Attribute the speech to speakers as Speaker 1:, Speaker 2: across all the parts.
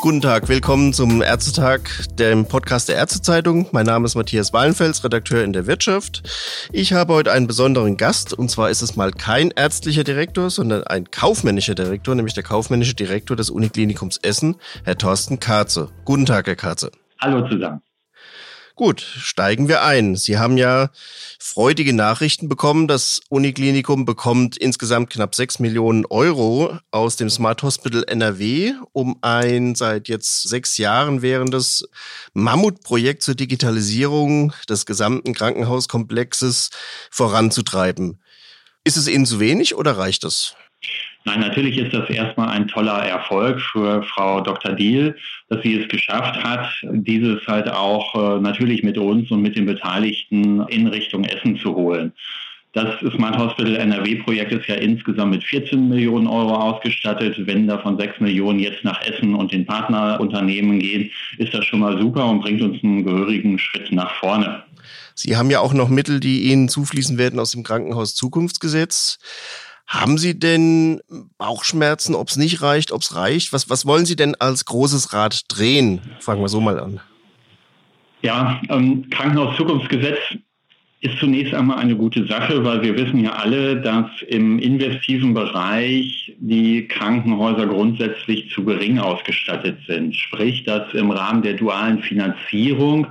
Speaker 1: Guten Tag, willkommen zum Ärztetag, dem Podcast der Ärztezeitung. Mein Name ist Matthias Wallenfels, Redakteur in der Wirtschaft. Ich habe heute einen besonderen Gast und zwar ist es mal kein ärztlicher Direktor, sondern ein kaufmännischer Direktor, nämlich der kaufmännische Direktor des Uniklinikums Essen, Herr Thorsten Karze. Guten Tag, Herr Karze.
Speaker 2: Hallo zusammen.
Speaker 1: Gut, steigen wir ein. Sie haben ja freudige Nachrichten bekommen. Das Uniklinikum bekommt insgesamt knapp sechs Millionen Euro aus dem Smart Hospital NRW, um ein seit jetzt sechs Jahren währendes Mammutprojekt zur Digitalisierung des gesamten Krankenhauskomplexes voranzutreiben. Ist es Ihnen zu wenig oder reicht das?
Speaker 2: Nein, natürlich ist das erstmal ein toller Erfolg für Frau Dr. Diel, dass sie es geschafft hat, dieses halt auch äh, natürlich mit uns und mit den Beteiligten in Richtung Essen zu holen. Das Smart Hospital NRW-Projekt ist ja insgesamt mit 14 Millionen Euro ausgestattet. Wenn davon 6 Millionen jetzt nach Essen und den Partnerunternehmen gehen, ist das schon mal super und bringt uns einen gehörigen Schritt nach vorne.
Speaker 1: Sie haben ja auch noch Mittel, die Ihnen zufließen werden aus dem Krankenhaus Zukunftsgesetz. Haben Sie denn Bauchschmerzen, ob es nicht reicht, ob es reicht? Was, was wollen Sie denn als großes Rad drehen? Fangen wir so mal an.
Speaker 2: Ja, ähm, Krankenhauszukunftsgesetz ist zunächst einmal eine gute Sache, weil wir wissen ja alle, dass im investiven Bereich die Krankenhäuser grundsätzlich zu gering ausgestattet sind. Sprich, dass im Rahmen der dualen Finanzierung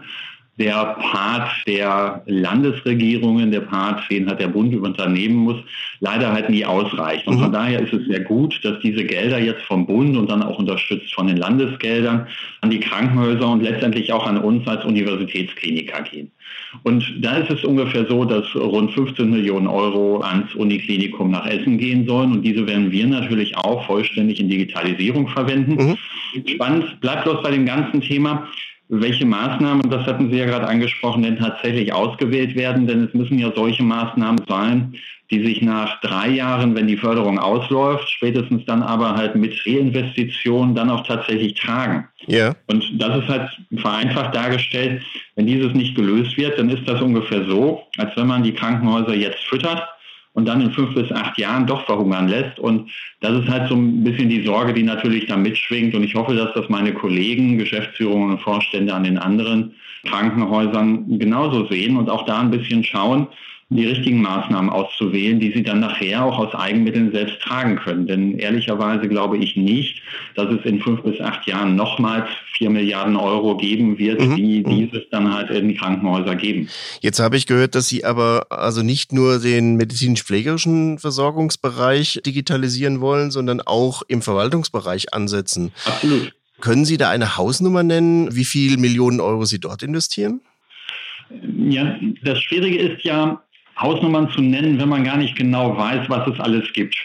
Speaker 2: der Part der Landesregierungen, der Part, den hat der Bund übernehmen muss, leider halt nie ausreicht. Und von mhm. daher ist es sehr gut, dass diese Gelder jetzt vom Bund und dann auch unterstützt von den Landesgeldern an die Krankenhäuser und letztendlich auch an uns als Universitätskliniker gehen. Und da ist es ungefähr so, dass rund 15 Millionen Euro ans Uniklinikum nach Essen gehen sollen. Und diese werden wir natürlich auch vollständig in Digitalisierung verwenden. Mhm. Spannend bleibt bloß bei dem ganzen Thema, welche Maßnahmen, das hatten Sie ja gerade angesprochen, denn tatsächlich ausgewählt werden. Denn es müssen ja solche Maßnahmen sein, die sich nach drei Jahren, wenn die Förderung ausläuft, spätestens dann aber halt mit Reinvestitionen dann auch tatsächlich tragen. Ja. Und das ist halt vereinfacht dargestellt. Wenn dieses nicht gelöst wird, dann ist das ungefähr so, als wenn man die Krankenhäuser jetzt füttert und dann in fünf bis acht Jahren doch verhungern lässt. Und das ist halt so ein bisschen die Sorge, die natürlich da mitschwingt. Und ich hoffe, dass das meine Kollegen, Geschäftsführungen und Vorstände an den anderen Krankenhäusern genauso sehen und auch da ein bisschen schauen, die richtigen Maßnahmen auszuwählen, die sie dann nachher auch aus Eigenmitteln selbst tragen können. Denn ehrlicherweise glaube ich nicht, dass es in fünf bis acht Jahren nochmals vier Milliarden Euro geben wird, mhm. die mhm. dieses dann halt in Krankenhäuser geben.
Speaker 1: Jetzt habe ich gehört, dass Sie aber also nicht nur den medizinisch-pflegerischen Versorgungsbereich digitalisieren wollen, sondern auch im Verwaltungsbereich ansetzen. Absolut. Können Sie da eine Hausnummer nennen, wie viel Millionen Euro Sie dort investieren?
Speaker 2: Ja, das Schwierige ist ja, Hausnummern zu nennen, wenn man gar nicht genau weiß, was es alles gibt.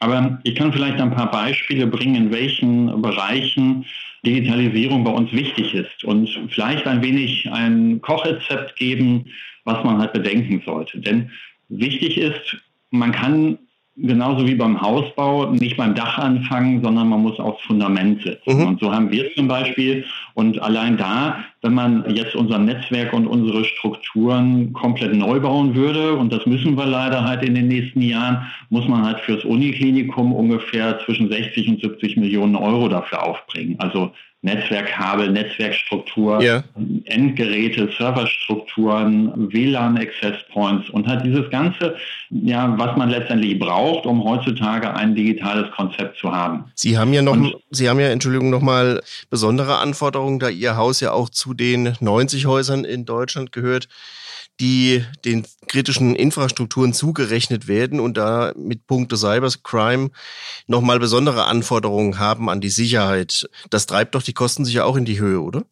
Speaker 2: Aber ich kann vielleicht ein paar Beispiele bringen, in welchen Bereichen Digitalisierung bei uns wichtig ist und vielleicht ein wenig ein Kochrezept geben, was man halt bedenken sollte. Denn wichtig ist, man kann genauso wie beim Hausbau nicht beim Dach anfangen, sondern man muss aufs Fundament setzen. Mhm. Und so haben wir es zum Beispiel. Und allein da, wenn man jetzt unser Netzwerk und unsere Strukturen komplett neu bauen würde, und das müssen wir leider halt in den nächsten Jahren, muss man halt fürs Uniklinikum ungefähr zwischen 60 und 70 Millionen Euro dafür aufbringen. Also Netzwerkkabel, Netzwerkstruktur, ja. Endgeräte, Serverstrukturen, WLAN Access Points und halt dieses ganze, ja, was man letztendlich braucht, um heutzutage ein digitales Konzept zu haben.
Speaker 1: Sie haben ja noch, und, Sie haben ja, Entschuldigung, nochmal besondere Anforderungen, da Ihr Haus ja auch zu den 90 Häusern in Deutschland gehört die den kritischen Infrastrukturen zugerechnet werden und da mit Punkte Cybercrime nochmal besondere Anforderungen haben an die Sicherheit. Das treibt doch die Kosten sicher auch in die Höhe, oder?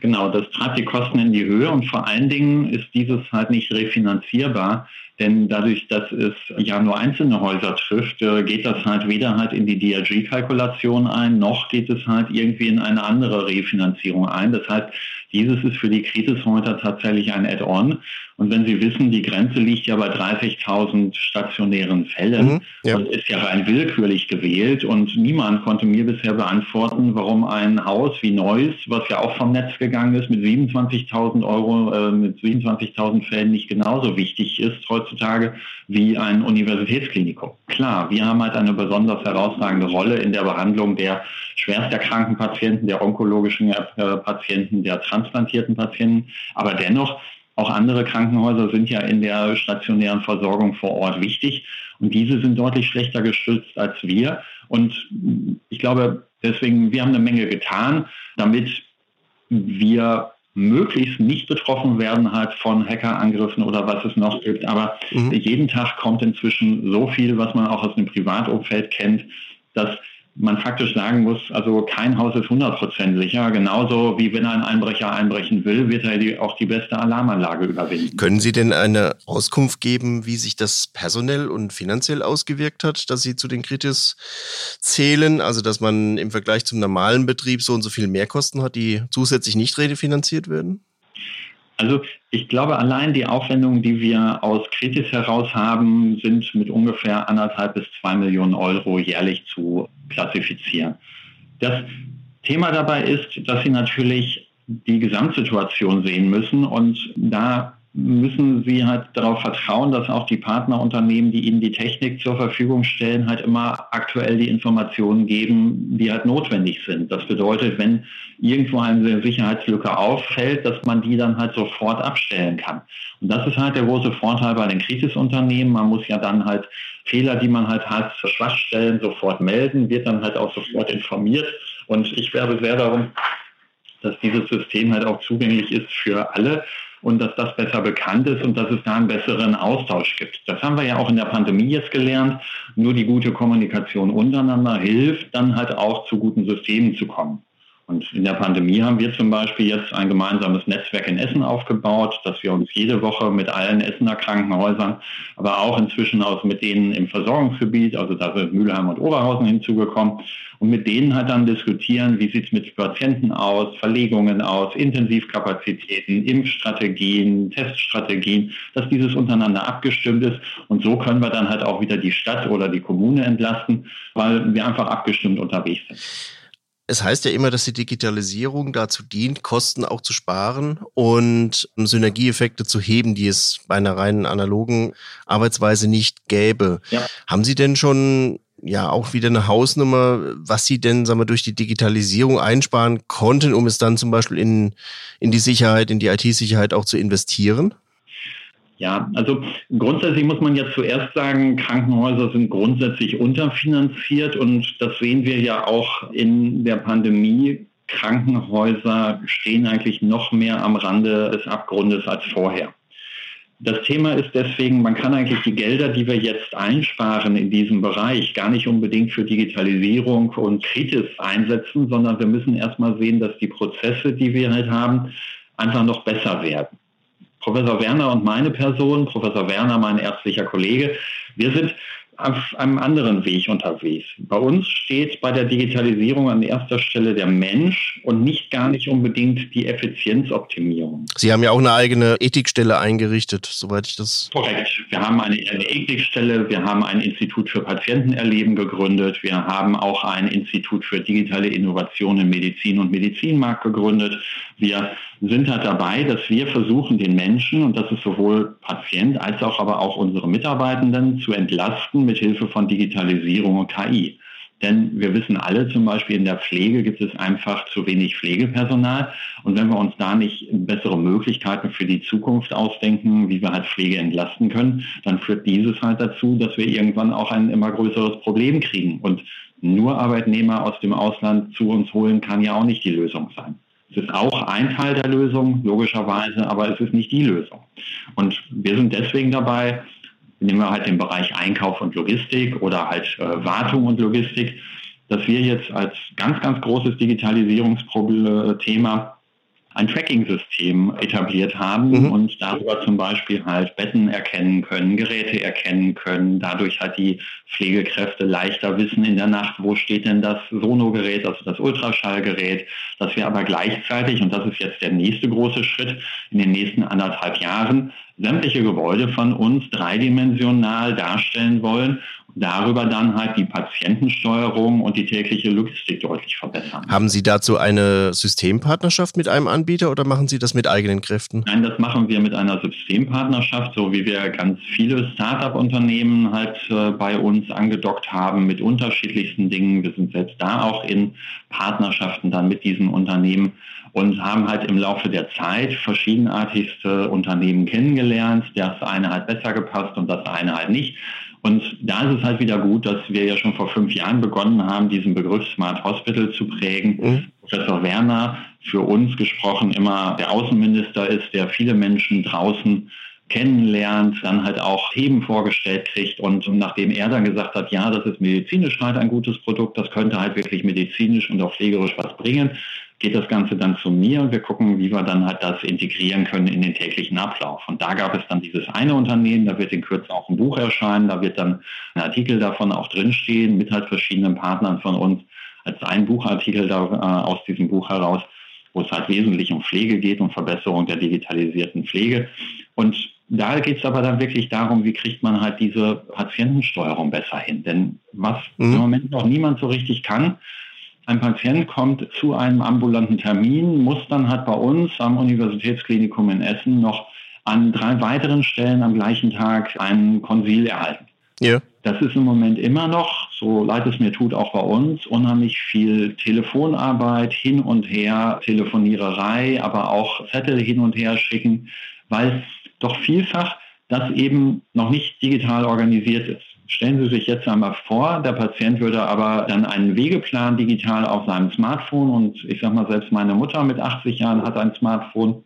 Speaker 2: Genau, das treibt die Kosten in die Höhe und vor allen Dingen ist dieses halt nicht refinanzierbar, denn dadurch, dass es ja nur einzelne Häuser trifft, äh, geht das halt weder halt in die DRG-Kalkulation ein, noch geht es halt irgendwie in eine andere Refinanzierung ein. Das heißt, dieses ist für die Kritischhäuser tatsächlich ein Add-on. Und wenn Sie wissen, die Grenze liegt ja bei 30.000 stationären Fällen mhm, ja. und ist ja rein willkürlich gewählt und niemand konnte mir bisher beantworten, warum ein Haus wie Neuss, was ja auch vom Netz gegangen ist, mit 27.000 Euro, äh, mit 27.000 Fällen nicht genauso wichtig ist heutzutage wie ein Universitätsklinikum. Klar, wir haben halt eine besonders herausragende Rolle in der Behandlung der schwerst erkrankten Patienten, der onkologischen äh, Patienten, der transplantierten Patienten. Aber dennoch, auch andere Krankenhäuser sind ja in der stationären Versorgung vor Ort wichtig. Und diese sind deutlich schlechter geschützt als wir. Und ich glaube, deswegen, wir haben eine Menge getan, damit wir möglichst nicht betroffen werden halt von Hackerangriffen oder was es noch gibt. Aber mhm. jeden Tag kommt inzwischen so viel, was man auch aus dem Privatumfeld kennt, dass man faktisch sagen muss, also kein Haus ist 100% sicher. Genauso wie wenn ein Einbrecher einbrechen will, wird er die, auch die beste Alarmanlage überwinden.
Speaker 1: Können Sie denn eine Auskunft geben, wie sich das personell und finanziell ausgewirkt hat, dass Sie zu den Kritis zählen? Also, dass man im Vergleich zum normalen Betrieb so und so viel Mehrkosten hat, die zusätzlich nicht refinanziert werden?
Speaker 2: Also ich glaube, allein die Aufwendungen, die wir aus Kritis heraus haben, sind mit ungefähr anderthalb bis zwei Millionen Euro jährlich zu klassifizieren. Das Thema dabei ist, dass Sie natürlich die Gesamtsituation sehen müssen und da müssen sie halt darauf vertrauen, dass auch die Partnerunternehmen, die ihnen die Technik zur Verfügung stellen, halt immer aktuell die Informationen geben, die halt notwendig sind. Das bedeutet, wenn irgendwo eine Sicherheitslücke auffällt, dass man die dann halt sofort abstellen kann. Und das ist halt der große Vorteil bei den Krisisunternehmen. Man muss ja dann halt Fehler, die man halt hat, zur Schwachstellen sofort melden, wird dann halt auch sofort informiert. Und ich werbe sehr darum, dass dieses System halt auch zugänglich ist für alle und dass das besser bekannt ist und dass es da einen besseren Austausch gibt. Das haben wir ja auch in der Pandemie jetzt gelernt. Nur die gute Kommunikation untereinander hilft dann halt auch zu guten Systemen zu kommen. Und in der Pandemie haben wir zum Beispiel jetzt ein gemeinsames Netzwerk in Essen aufgebaut, dass wir uns jede Woche mit allen Essener Krankenhäusern, aber auch inzwischen aus mit denen im Versorgungsgebiet, also da sind Mülheim und Oberhausen hinzugekommen, und mit denen halt dann diskutieren, wie sieht es mit Patienten aus, Verlegungen aus, Intensivkapazitäten, Impfstrategien, Teststrategien, dass dieses untereinander abgestimmt ist. Und so können wir dann halt auch wieder die Stadt oder die Kommune entlasten, weil wir einfach abgestimmt unterwegs sind.
Speaker 1: Es heißt ja immer, dass die Digitalisierung dazu dient, Kosten auch zu sparen und Synergieeffekte zu heben, die es bei einer reinen analogen Arbeitsweise nicht gäbe. Ja. Haben Sie denn schon ja auch wieder eine Hausnummer, was Sie denn sagen wir, durch die Digitalisierung einsparen konnten, um es dann zum Beispiel in, in die Sicherheit, in die IT-Sicherheit auch zu investieren?
Speaker 2: Ja, also grundsätzlich muss man ja zuerst sagen, Krankenhäuser sind grundsätzlich unterfinanziert und das sehen wir ja auch in der Pandemie. Krankenhäuser stehen eigentlich noch mehr am Rande des Abgrundes als vorher. Das Thema ist deswegen, man kann eigentlich die Gelder, die wir jetzt einsparen in diesem Bereich, gar nicht unbedingt für Digitalisierung und Kritis einsetzen, sondern wir müssen erstmal sehen, dass die Prozesse, die wir halt haben, einfach noch besser werden. Professor Werner und meine Person, Professor Werner, mein ärztlicher Kollege, wir sind auf einem anderen Weg unterwegs. Bei uns steht bei der Digitalisierung an erster Stelle der Mensch und nicht gar nicht unbedingt die Effizienzoptimierung.
Speaker 1: Sie haben ja auch eine eigene Ethikstelle eingerichtet, soweit ich das.
Speaker 2: Korrekt. Wir haben eine, eine Ethikstelle, wir haben ein Institut für Patientenerleben gegründet, wir haben auch ein Institut für digitale Innovation in Medizin und Medizinmarkt gegründet. Wir sind halt dabei, dass wir versuchen, den Menschen, und das ist sowohl Patient als auch aber auch unsere Mitarbeitenden, zu entlasten mit Hilfe von Digitalisierung und KI. Denn wir wissen alle, zum Beispiel in der Pflege gibt es einfach zu wenig Pflegepersonal. Und wenn wir uns da nicht bessere Möglichkeiten für die Zukunft ausdenken, wie wir halt Pflege entlasten können, dann führt dieses halt dazu, dass wir irgendwann auch ein immer größeres Problem kriegen. Und nur Arbeitnehmer aus dem Ausland zu uns holen, kann ja auch nicht die Lösung sein. Es ist auch ein Teil der Lösung, logischerweise, aber es ist nicht die Lösung. Und wir sind deswegen dabei, nehmen wir halt den Bereich Einkauf und Logistik oder halt äh, Wartung und Logistik, dass wir jetzt als ganz, ganz großes Digitalisierungsthema ein Tracking-System etabliert haben mhm. und darüber zum Beispiel halt Betten erkennen können, Geräte erkennen können, dadurch halt die Pflegekräfte leichter wissen in der Nacht, wo steht denn das Sonogerät, also das Ultraschallgerät, dass wir aber gleichzeitig, und das ist jetzt der nächste große Schritt in den nächsten anderthalb Jahren, sämtliche Gebäude von uns dreidimensional darstellen wollen darüber dann halt die Patientensteuerung und die tägliche Logistik deutlich verbessern.
Speaker 1: Haben Sie dazu eine Systempartnerschaft mit einem Anbieter oder machen Sie das mit eigenen Kräften?
Speaker 2: Nein, das machen wir mit einer Systempartnerschaft, so wie wir ganz viele Start-up-Unternehmen halt äh, bei uns angedockt haben mit unterschiedlichsten Dingen. Wir sind selbst da auch in Partnerschaften dann mit diesen Unternehmen und haben halt im Laufe der Zeit verschiedenartigste Unternehmen kennengelernt. Das eine hat besser gepasst und das eine halt nicht. Und da ist es halt wieder gut, dass wir ja schon vor fünf Jahren begonnen haben, diesen Begriff Smart Hospital zu prägen. Mhm. Professor Werner, für uns gesprochen, immer der Außenminister ist, der viele Menschen draußen kennenlernt, dann halt auch Themen vorgestellt kriegt und nachdem er dann gesagt hat, ja, das ist medizinisch halt ein gutes Produkt, das könnte halt wirklich medizinisch und auch pflegerisch was bringen, geht das Ganze dann zu mir und wir gucken, wie wir dann halt das integrieren können in den täglichen Ablauf. Und da gab es dann dieses eine Unternehmen, da wird in Kürze auch ein Buch erscheinen, da wird dann ein Artikel davon auch drinstehen mit halt verschiedenen Partnern von uns als ein Buchartikel da, äh, aus diesem Buch heraus, wo es halt wesentlich um Pflege geht und Verbesserung der digitalisierten Pflege. Und da geht es aber dann wirklich darum, wie kriegt man halt diese Patientensteuerung besser hin. Denn was mhm. im Moment noch niemand so richtig kann, ein Patient kommt zu einem ambulanten Termin, muss dann halt bei uns am Universitätsklinikum in Essen noch an drei weiteren Stellen am gleichen Tag einen Konsil erhalten. Ja. Das ist im Moment immer noch, so leid es mir tut, auch bei uns, unheimlich viel Telefonarbeit, hin und her, Telefoniererei, aber auch Zettel hin und her schicken, weil doch vielfach das eben noch nicht digital organisiert ist. Stellen Sie sich jetzt einmal vor, der Patient würde aber dann einen Wegeplan digital auf seinem Smartphone und ich sage mal, selbst meine Mutter mit 80 Jahren hat ein Smartphone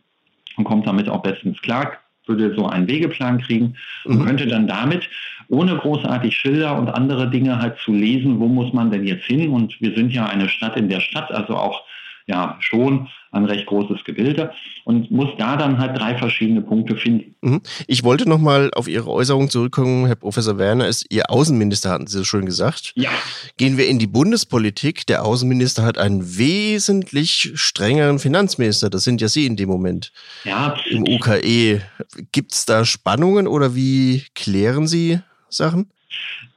Speaker 2: und kommt damit auch bestens klar, würde so einen Wegeplan kriegen und mhm. könnte dann damit, ohne großartig Schilder und andere Dinge halt zu lesen, wo muss man denn jetzt hin? Und wir sind ja eine Stadt in der Stadt, also auch ja schon ein recht großes Gebilde und muss da dann halt drei verschiedene Punkte finden.
Speaker 1: Mhm. Ich wollte nochmal auf Ihre Äußerung zurückkommen, Herr Professor Werner ist Ihr Außenminister, hatten Sie so schön gesagt. Ja. Gehen wir in die Bundespolitik. Der Außenminister hat einen wesentlich strengeren Finanzminister. Das sind ja Sie in dem Moment. Ja. Im UKE. Gibt es da Spannungen oder wie klären Sie Sachen?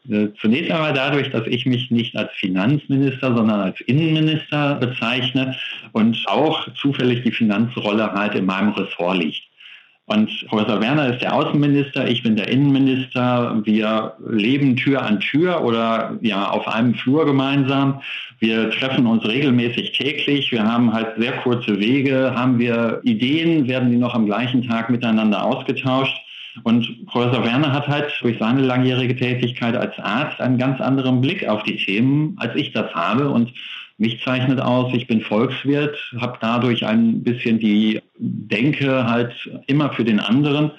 Speaker 2: Äh, zunächst einmal dadurch, dass ich mich nicht als Finanzminister, sondern als Innenminister bezeichne und auch zufällig die Finanzrolle halt in meinem Ressort liegt. Und Professor Werner ist der Außenminister, ich bin der Innenminister. Wir leben Tür an Tür oder ja auf einem Flur gemeinsam. Wir treffen uns regelmäßig täglich. Wir haben halt sehr kurze Wege, haben wir Ideen, werden die noch am gleichen Tag miteinander ausgetauscht. Und Professor Werner hat halt durch seine langjährige Tätigkeit als Arzt einen ganz anderen Blick auf die Themen, als ich das habe. Und mich zeichnet aus, ich bin Volkswirt, habe dadurch ein bisschen die Denke halt immer für den anderen.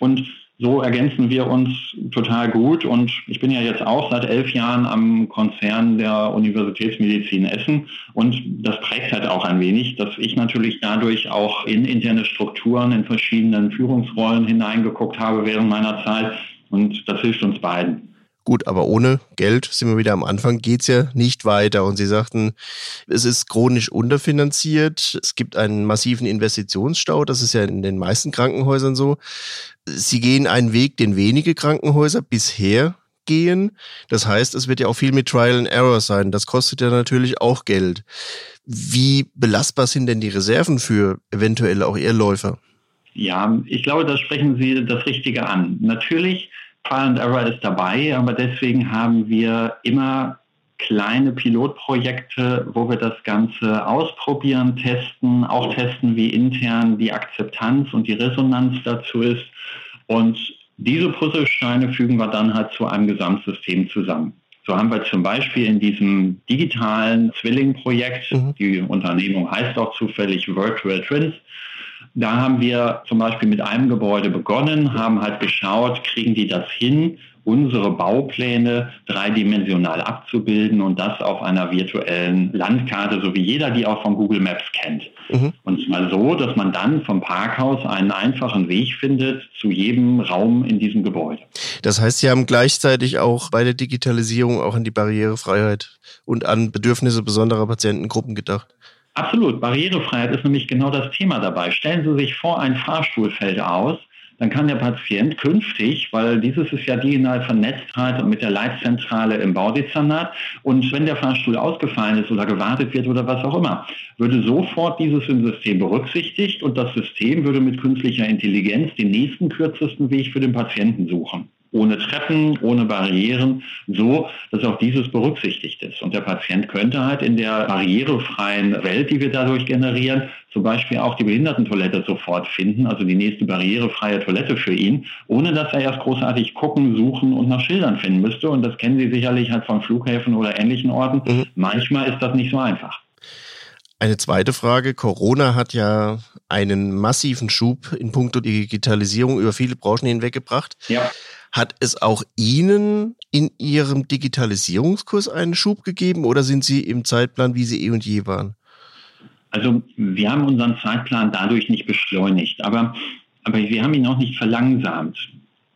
Speaker 2: Und so ergänzen wir uns total gut. Und ich bin ja jetzt auch seit elf Jahren am Konzern der Universitätsmedizin Essen. Und das prägt halt auch ein wenig, dass ich natürlich dadurch auch in interne Strukturen, in verschiedenen Führungsrollen hineingeguckt habe während meiner Zeit. Und das hilft uns beiden.
Speaker 1: Gut, aber ohne Geld, sind wir wieder am Anfang, geht's ja nicht weiter. Und Sie sagten, es ist chronisch unterfinanziert. Es gibt einen massiven Investitionsstau. Das ist ja in den meisten Krankenhäusern so. Sie gehen einen Weg, den wenige Krankenhäuser bisher gehen. Das heißt, es wird ja auch viel mit Trial and Error sein. Das kostet ja natürlich auch Geld. Wie belastbar sind denn die Reserven für eventuell auch Irrläufer?
Speaker 2: Ja, ich glaube, da sprechen Sie das Richtige an. Natürlich Trial and Error ist dabei, aber deswegen haben wir immer kleine Pilotprojekte, wo wir das Ganze ausprobieren, testen, auch testen, wie intern die Akzeptanz und die Resonanz dazu ist. Und diese Puzzlesteine fügen wir dann halt zu einem Gesamtsystem zusammen. So haben wir zum Beispiel in diesem digitalen Zwilling-Projekt, mhm. die Unternehmung heißt auch zufällig Virtual Twins, da haben wir zum Beispiel mit einem Gebäude begonnen, haben halt geschaut, kriegen die das hin, unsere Baupläne dreidimensional abzubilden und das auf einer virtuellen Landkarte, so wie jeder die auch von Google Maps kennt. Mhm. Und zwar so, dass man dann vom Parkhaus einen einfachen Weg findet zu jedem Raum in diesem Gebäude.
Speaker 1: Das heißt, Sie haben gleichzeitig auch bei der Digitalisierung auch an die Barrierefreiheit und an Bedürfnisse besonderer Patientengruppen gedacht.
Speaker 2: Absolut. Barrierefreiheit ist nämlich genau das Thema dabei. Stellen Sie sich vor, ein Fahrstuhl fällt aus. dann kann der Patient künftig, weil dieses ist ja digital vernetzt halt mit der Leitzentrale im Baudezernat und wenn der Fahrstuhl ausgefallen ist oder gewartet wird oder was auch immer, würde sofort dieses im System berücksichtigt und das System würde mit künstlicher Intelligenz den nächsten kürzesten Weg für den Patienten suchen ohne Treppen, ohne Barrieren, so dass auch dieses berücksichtigt ist. Und der Patient könnte halt in der barrierefreien Welt, die wir dadurch generieren, zum Beispiel auch die Behindertentoilette sofort finden, also die nächste barrierefreie Toilette für ihn, ohne dass er erst großartig gucken, suchen und nach Schildern finden müsste. Und das kennen Sie sicherlich halt von Flughäfen oder ähnlichen Orten. Mhm. Manchmal ist das nicht so einfach.
Speaker 1: Eine zweite Frage. Corona hat ja einen massiven Schub in puncto Digitalisierung über viele Branchen hinweggebracht. Ja. Hat es auch Ihnen in Ihrem Digitalisierungskurs einen Schub gegeben oder sind Sie im Zeitplan, wie Sie eh und je waren?
Speaker 2: Also wir haben unseren Zeitplan dadurch nicht beschleunigt, aber, aber wir haben ihn auch nicht verlangsamt.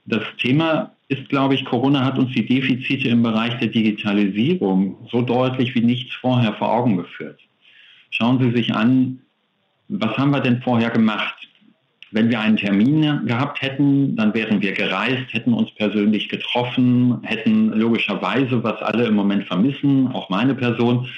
Speaker 2: Das Thema ist, glaube ich, Corona hat uns die Defizite im Bereich der Digitalisierung so deutlich wie nichts vorher vor Augen geführt. Schauen Sie sich an, was haben wir denn vorher gemacht? Wenn wir einen Termin gehabt hätten, dann wären wir gereist, hätten uns persönlich getroffen, hätten logischerweise, was alle im Moment vermissen, auch meine Person,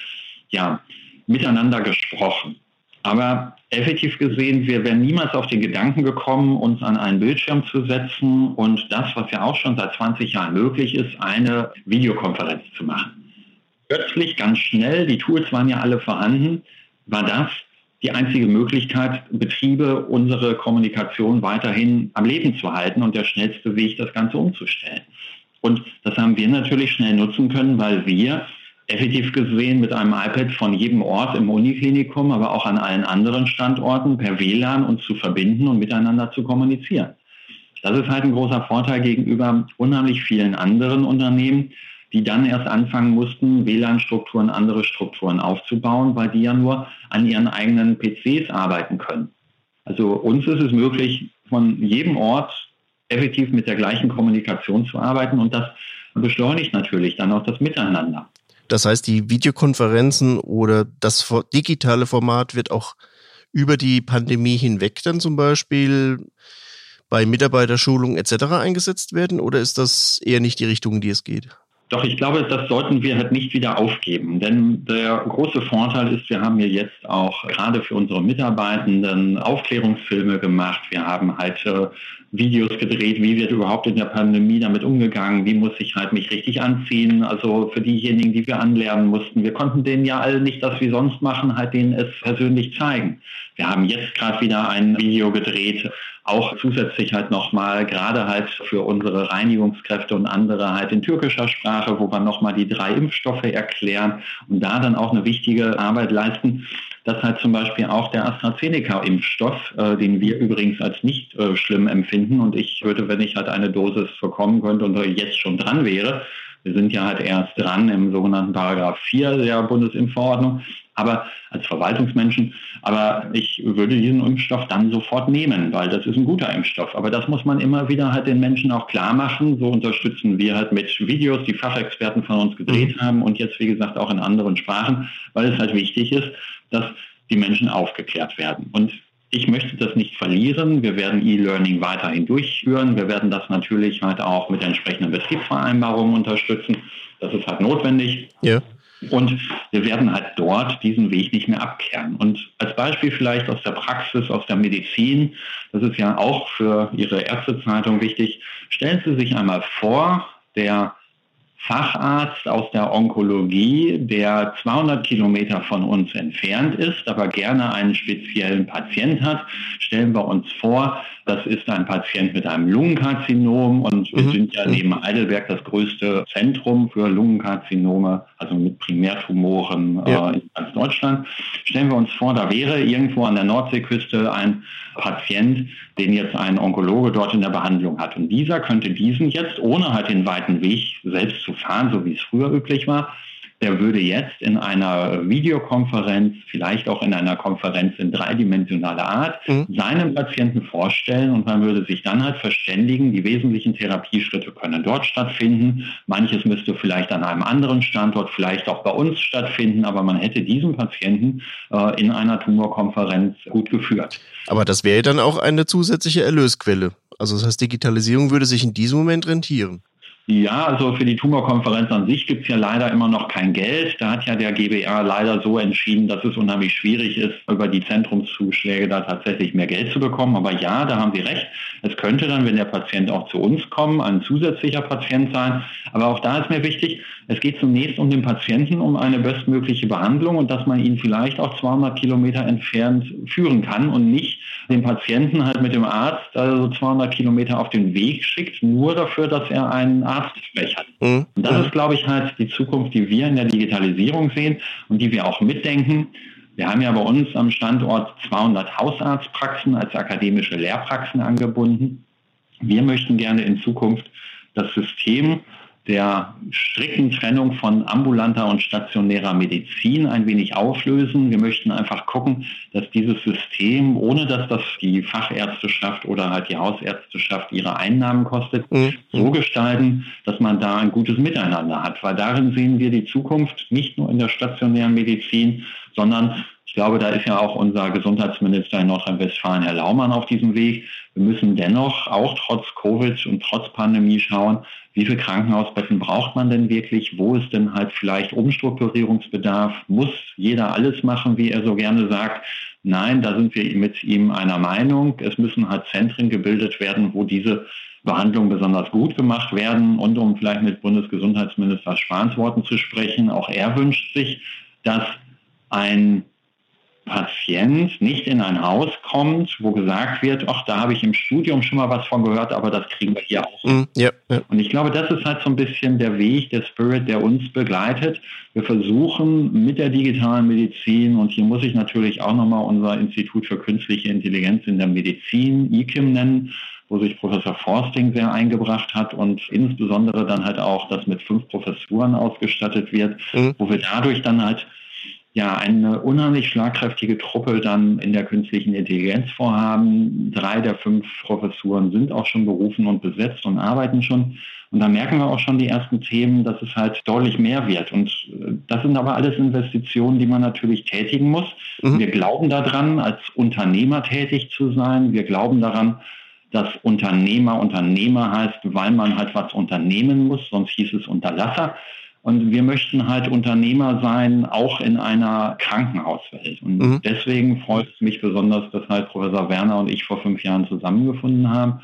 Speaker 2: ja, miteinander gesprochen. Aber effektiv gesehen, wir wären niemals auf den Gedanken gekommen, uns an einen Bildschirm zu setzen und das, was ja auch schon seit 20 Jahren möglich ist, eine Videokonferenz zu machen. Plötzlich, ganz schnell, die Tools waren ja alle vorhanden, war das die einzige Möglichkeit, Betriebe unsere Kommunikation weiterhin am Leben zu halten und der schnellste Weg, das Ganze umzustellen. Und das haben wir natürlich schnell nutzen können, weil wir effektiv gesehen mit einem iPad von jedem Ort im Uniklinikum, aber auch an allen anderen Standorten per WLAN uns zu verbinden und miteinander zu kommunizieren. Das ist halt ein großer Vorteil gegenüber unheimlich vielen anderen Unternehmen, die dann erst anfangen mussten, WLAN-Strukturen, andere Strukturen aufzubauen, weil die ja nur an ihren eigenen PCs arbeiten können. Also uns ist es möglich, von jedem Ort effektiv mit der gleichen Kommunikation zu arbeiten und das beschleunigt natürlich dann auch das Miteinander.
Speaker 1: Das heißt, die Videokonferenzen oder das digitale Format wird auch über die Pandemie hinweg dann zum Beispiel bei Mitarbeiterschulungen etc. eingesetzt werden oder ist das eher nicht die Richtung, in die es geht?
Speaker 2: Doch ich glaube, das sollten wir halt nicht wieder aufgeben. Denn der große Vorteil ist, wir haben hier jetzt auch gerade für unsere Mitarbeitenden Aufklärungsfilme gemacht. Wir haben halt äh, Videos gedreht, wie wird überhaupt in der Pandemie damit umgegangen, wie muss ich halt mich richtig anziehen. Also für diejenigen, die wir anlernen mussten. Wir konnten denen ja alle nicht das wie sonst machen, halt denen es persönlich zeigen. Wir haben jetzt gerade wieder ein Video gedreht, auch zusätzlich halt nochmal, gerade halt für unsere Reinigungskräfte und andere halt in türkischer Sprache, wo wir nochmal die drei Impfstoffe erklären und da dann auch eine wichtige Arbeit leisten, dass halt zum Beispiel auch der AstraZeneca-Impfstoff, äh, den wir übrigens als nicht äh, schlimm empfinden. Und ich würde, wenn ich halt eine Dosis bekommen könnte und jetzt schon dran wäre, wir sind ja halt erst dran im sogenannten Paragraph 4 der Bundesimpfverordnung, aber als Verwaltungsmenschen, aber ich würde diesen Impfstoff dann sofort nehmen, weil das ist ein guter Impfstoff. Aber das muss man immer wieder halt den Menschen auch klar machen. So unterstützen wir halt mit Videos, die Fachexperten von uns gedreht mhm. haben und jetzt, wie gesagt, auch in anderen Sprachen, weil es halt wichtig ist, dass die Menschen aufgeklärt werden. Und ich möchte das nicht verlieren. Wir werden E-Learning weiterhin durchführen. Wir werden das natürlich halt auch mit entsprechenden Betriebsvereinbarungen unterstützen. Das ist halt notwendig. Ja. Und wir werden halt dort diesen Weg nicht mehr abkehren. Und als Beispiel vielleicht aus der Praxis, aus der Medizin, das ist ja auch für Ihre Ärztezeitung wichtig, stellen Sie sich einmal vor, der Facharzt aus der Onkologie, der 200 Kilometer von uns entfernt ist, aber gerne einen speziellen Patient hat, stellen wir uns vor, das ist ein Patient mit einem Lungenkarzinom und wir mhm. sind ja neben Heidelberg das größte Zentrum für Lungenkarzinome, also mit Primärtumoren ja. äh, in ganz Deutschland. Stellen wir uns vor, da wäre irgendwo an der Nordseeküste ein Patient, den jetzt ein Onkologe dort in der Behandlung hat. Und dieser könnte diesen jetzt, ohne halt den weiten Weg selbst zu fahren, so wie es früher üblich war, der würde jetzt in einer Videokonferenz, vielleicht auch in einer Konferenz in dreidimensionaler Art, mhm. seinem Patienten vorstellen und man würde sich dann halt verständigen, die wesentlichen Therapieschritte können dort stattfinden. Manches müsste vielleicht an einem anderen Standort, vielleicht auch bei uns stattfinden, aber man hätte diesen Patienten äh, in einer Tumorkonferenz gut geführt.
Speaker 1: Aber das wäre dann auch eine zusätzliche Erlösquelle. Also das heißt, Digitalisierung würde sich in diesem Moment rentieren.
Speaker 2: Ja, also für die Tumorkonferenz an sich gibt es ja leider immer noch kein Geld. Da hat ja der GBA leider so entschieden, dass es unheimlich schwierig ist, über die Zentrumszuschläge da tatsächlich mehr Geld zu bekommen. Aber ja, da haben Sie recht. Es könnte dann, wenn der Patient auch zu uns kommt, ein zusätzlicher Patient sein. Aber auch da ist mir wichtig, es geht zunächst um den Patienten, um eine bestmögliche Behandlung und dass man ihn vielleicht auch 200 Kilometer entfernt führen kann und nicht den Patienten halt mit dem Arzt also 200 Kilometer auf den Weg schickt, nur dafür, dass er einen Arztgespräch hat. Mhm. Und das ist, glaube ich, halt die Zukunft, die wir in der Digitalisierung sehen und die wir auch mitdenken. Wir haben ja bei uns am Standort 200 Hausarztpraxen als akademische Lehrpraxen angebunden. Wir möchten gerne in Zukunft das System der strikten Trennung von ambulanter und stationärer Medizin ein wenig auflösen. Wir möchten einfach gucken, dass dieses System, ohne dass das die Fachärzteschaft oder halt die Hausärzteschaft ihre Einnahmen kostet, mhm. so gestalten, dass man da ein gutes Miteinander hat. Weil darin sehen wir die Zukunft nicht nur in der stationären Medizin, sondern ich glaube, da ist ja auch unser Gesundheitsminister in Nordrhein-Westfalen, Herr Laumann, auf diesem Weg. Wir müssen dennoch auch trotz Covid und trotz Pandemie schauen, wie viele Krankenhausbetten braucht man denn wirklich? Wo ist denn halt vielleicht Umstrukturierungsbedarf? Muss jeder alles machen, wie er so gerne sagt? Nein, da sind wir mit ihm einer Meinung. Es müssen halt Zentren gebildet werden, wo diese Behandlungen besonders gut gemacht werden. Und um vielleicht mit Bundesgesundheitsminister Spahns Worten zu sprechen, auch er wünscht sich, dass ein Patient nicht in ein Haus kommt, wo gesagt wird, ach, da habe ich im Studium schon mal was von gehört, aber das kriegen wir hier auch. Mm, ja, ja. Und ich glaube, das ist halt so ein bisschen der Weg, der Spirit, der uns begleitet. Wir versuchen mit der digitalen Medizin, und hier muss ich natürlich auch nochmal unser Institut für künstliche Intelligenz in der Medizin, IKIM nennen, wo sich Professor Forsting sehr eingebracht hat und insbesondere dann halt auch das mit fünf Professuren ausgestattet wird, mhm. wo wir dadurch dann halt ja eine unheimlich schlagkräftige Truppe dann in der künstlichen Intelligenz vorhaben. Drei der fünf Professuren sind auch schon berufen und besetzt und arbeiten schon. Und da merken wir auch schon die ersten Themen, dass es halt deutlich mehr wird. Und äh, das sind aber alles Investitionen, die man natürlich tätigen muss. Mhm. Wir glauben daran, als Unternehmer tätig zu sein. Wir glauben daran, dass Unternehmer Unternehmer heißt, weil man halt was unternehmen muss, sonst hieß es Unterlasser. Und wir möchten halt Unternehmer sein, auch in einer Krankenhauswelt. Und mhm. deswegen freut es mich besonders, dass halt Professor Werner und ich vor fünf Jahren zusammengefunden haben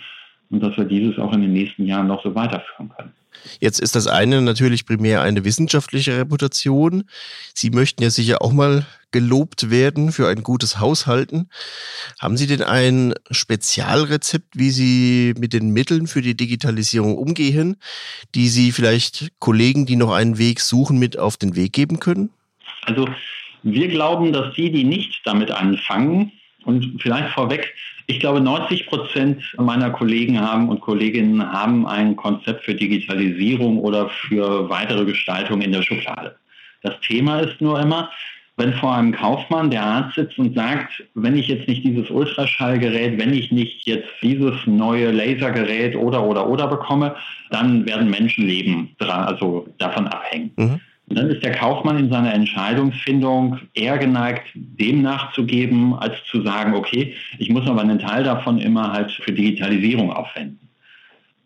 Speaker 2: und dass wir dieses auch in den nächsten Jahren noch so weiterführen können.
Speaker 1: Jetzt ist das eine natürlich primär eine wissenschaftliche Reputation. Sie möchten ja sicher auch mal gelobt werden für ein gutes Haushalten. Haben Sie denn ein Spezialrezept, wie Sie mit den Mitteln für die Digitalisierung umgehen, die Sie vielleicht Kollegen, die noch einen Weg suchen, mit auf den Weg geben können?
Speaker 2: Also wir glauben, dass die, die nicht damit anfangen, und vielleicht vorweg, ich glaube, 90 Prozent meiner Kollegen haben und Kolleginnen haben ein Konzept für Digitalisierung oder für weitere Gestaltung in der Schublade. Das Thema ist nur immer, wenn vor einem Kaufmann der Arzt sitzt und sagt, wenn ich jetzt nicht dieses Ultraschallgerät, wenn ich nicht jetzt dieses neue Lasergerät oder oder oder bekomme, dann werden Menschenleben also davon abhängen. Mhm. Und dann ist der Kaufmann in seiner Entscheidungsfindung eher geneigt, dem nachzugeben, als zu sagen, okay, ich muss aber einen Teil davon immer halt für Digitalisierung aufwenden.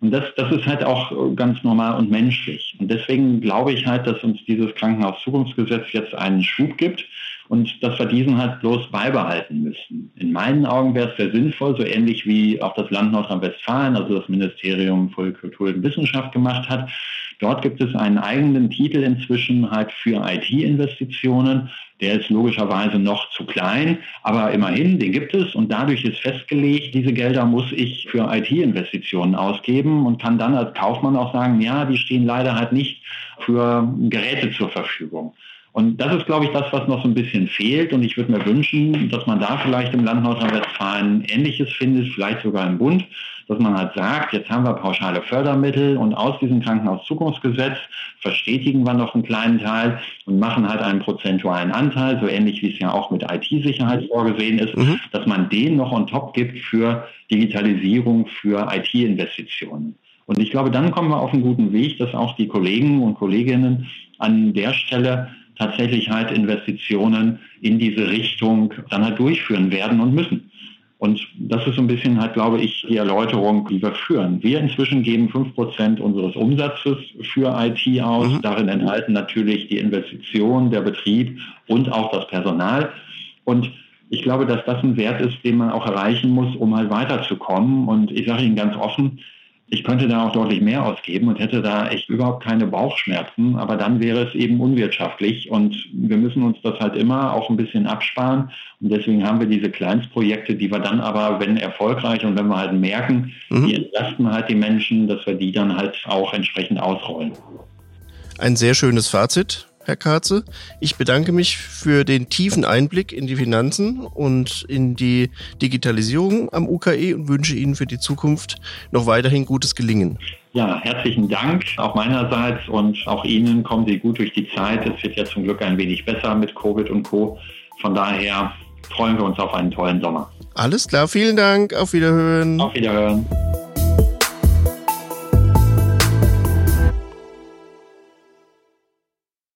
Speaker 2: Und das, das ist halt auch ganz normal und menschlich. Und deswegen glaube ich halt, dass uns dieses Krankenhauszukunftsgesetz jetzt einen Schub gibt und dass wir diesen halt bloß beibehalten müssen. In meinen Augen wäre es sehr sinnvoll, so ähnlich wie auch das Land Nordrhein-Westfalen, also das Ministerium für Kultur und Wissenschaft gemacht hat. Dort gibt es einen eigenen Titel inzwischen halt für IT-Investitionen. Der ist logischerweise noch zu klein, aber immerhin, den gibt es und dadurch ist festgelegt, diese Gelder muss ich für IT-Investitionen ausgeben und kann dann als Kaufmann auch sagen, ja, die stehen leider halt nicht für Geräte zur Verfügung. Und das ist, glaube ich, das, was noch so ein bisschen fehlt. Und ich würde mir wünschen, dass man da vielleicht im Land Nordrhein-Westfalen Ähnliches findet, vielleicht sogar im Bund, dass man halt sagt, jetzt haben wir pauschale Fördermittel und aus diesem Krankenhauszukunftsgesetz verstetigen wir noch einen kleinen Teil und machen halt einen prozentualen Anteil, so ähnlich wie es ja auch mit IT-Sicherheit vorgesehen ist, mhm. dass man den noch on top gibt für Digitalisierung, für IT-Investitionen. Und ich glaube, dann kommen wir auf einen guten Weg, dass auch die Kollegen und Kolleginnen an der Stelle tatsächlich halt Investitionen in diese Richtung dann halt durchführen werden und müssen. Und das ist so ein bisschen halt, glaube ich, die Erläuterung, die wir führen. Wir inzwischen geben fünf Prozent unseres Umsatzes für IT aus. Mhm. Darin enthalten natürlich die Investition, der Betrieb und auch das Personal. Und ich glaube, dass das ein Wert ist, den man auch erreichen muss, um halt weiterzukommen. Und ich sage Ihnen ganz offen, ich könnte da auch deutlich mehr ausgeben und hätte da echt überhaupt keine Bauchschmerzen, aber dann wäre es eben unwirtschaftlich und wir müssen uns das halt immer auch ein bisschen absparen und deswegen haben wir diese Kleinstprojekte, die wir dann aber, wenn erfolgreich und wenn wir halt merken, mhm. die entlasten halt die Menschen, dass wir die dann halt auch entsprechend ausrollen.
Speaker 1: Ein sehr schönes Fazit. Herr Katze. Ich bedanke mich für den tiefen Einblick in die Finanzen und in die Digitalisierung am UKE und wünsche Ihnen für die Zukunft noch weiterhin gutes Gelingen.
Speaker 2: Ja, herzlichen Dank auch meinerseits und auch Ihnen kommen Sie gut durch die Zeit. Es wird ja zum Glück ein wenig besser mit Covid und Co. Von daher freuen wir uns auf einen tollen Sommer.
Speaker 1: Alles klar, vielen Dank. Auf Wiederhören.
Speaker 2: Auf Wiederhören.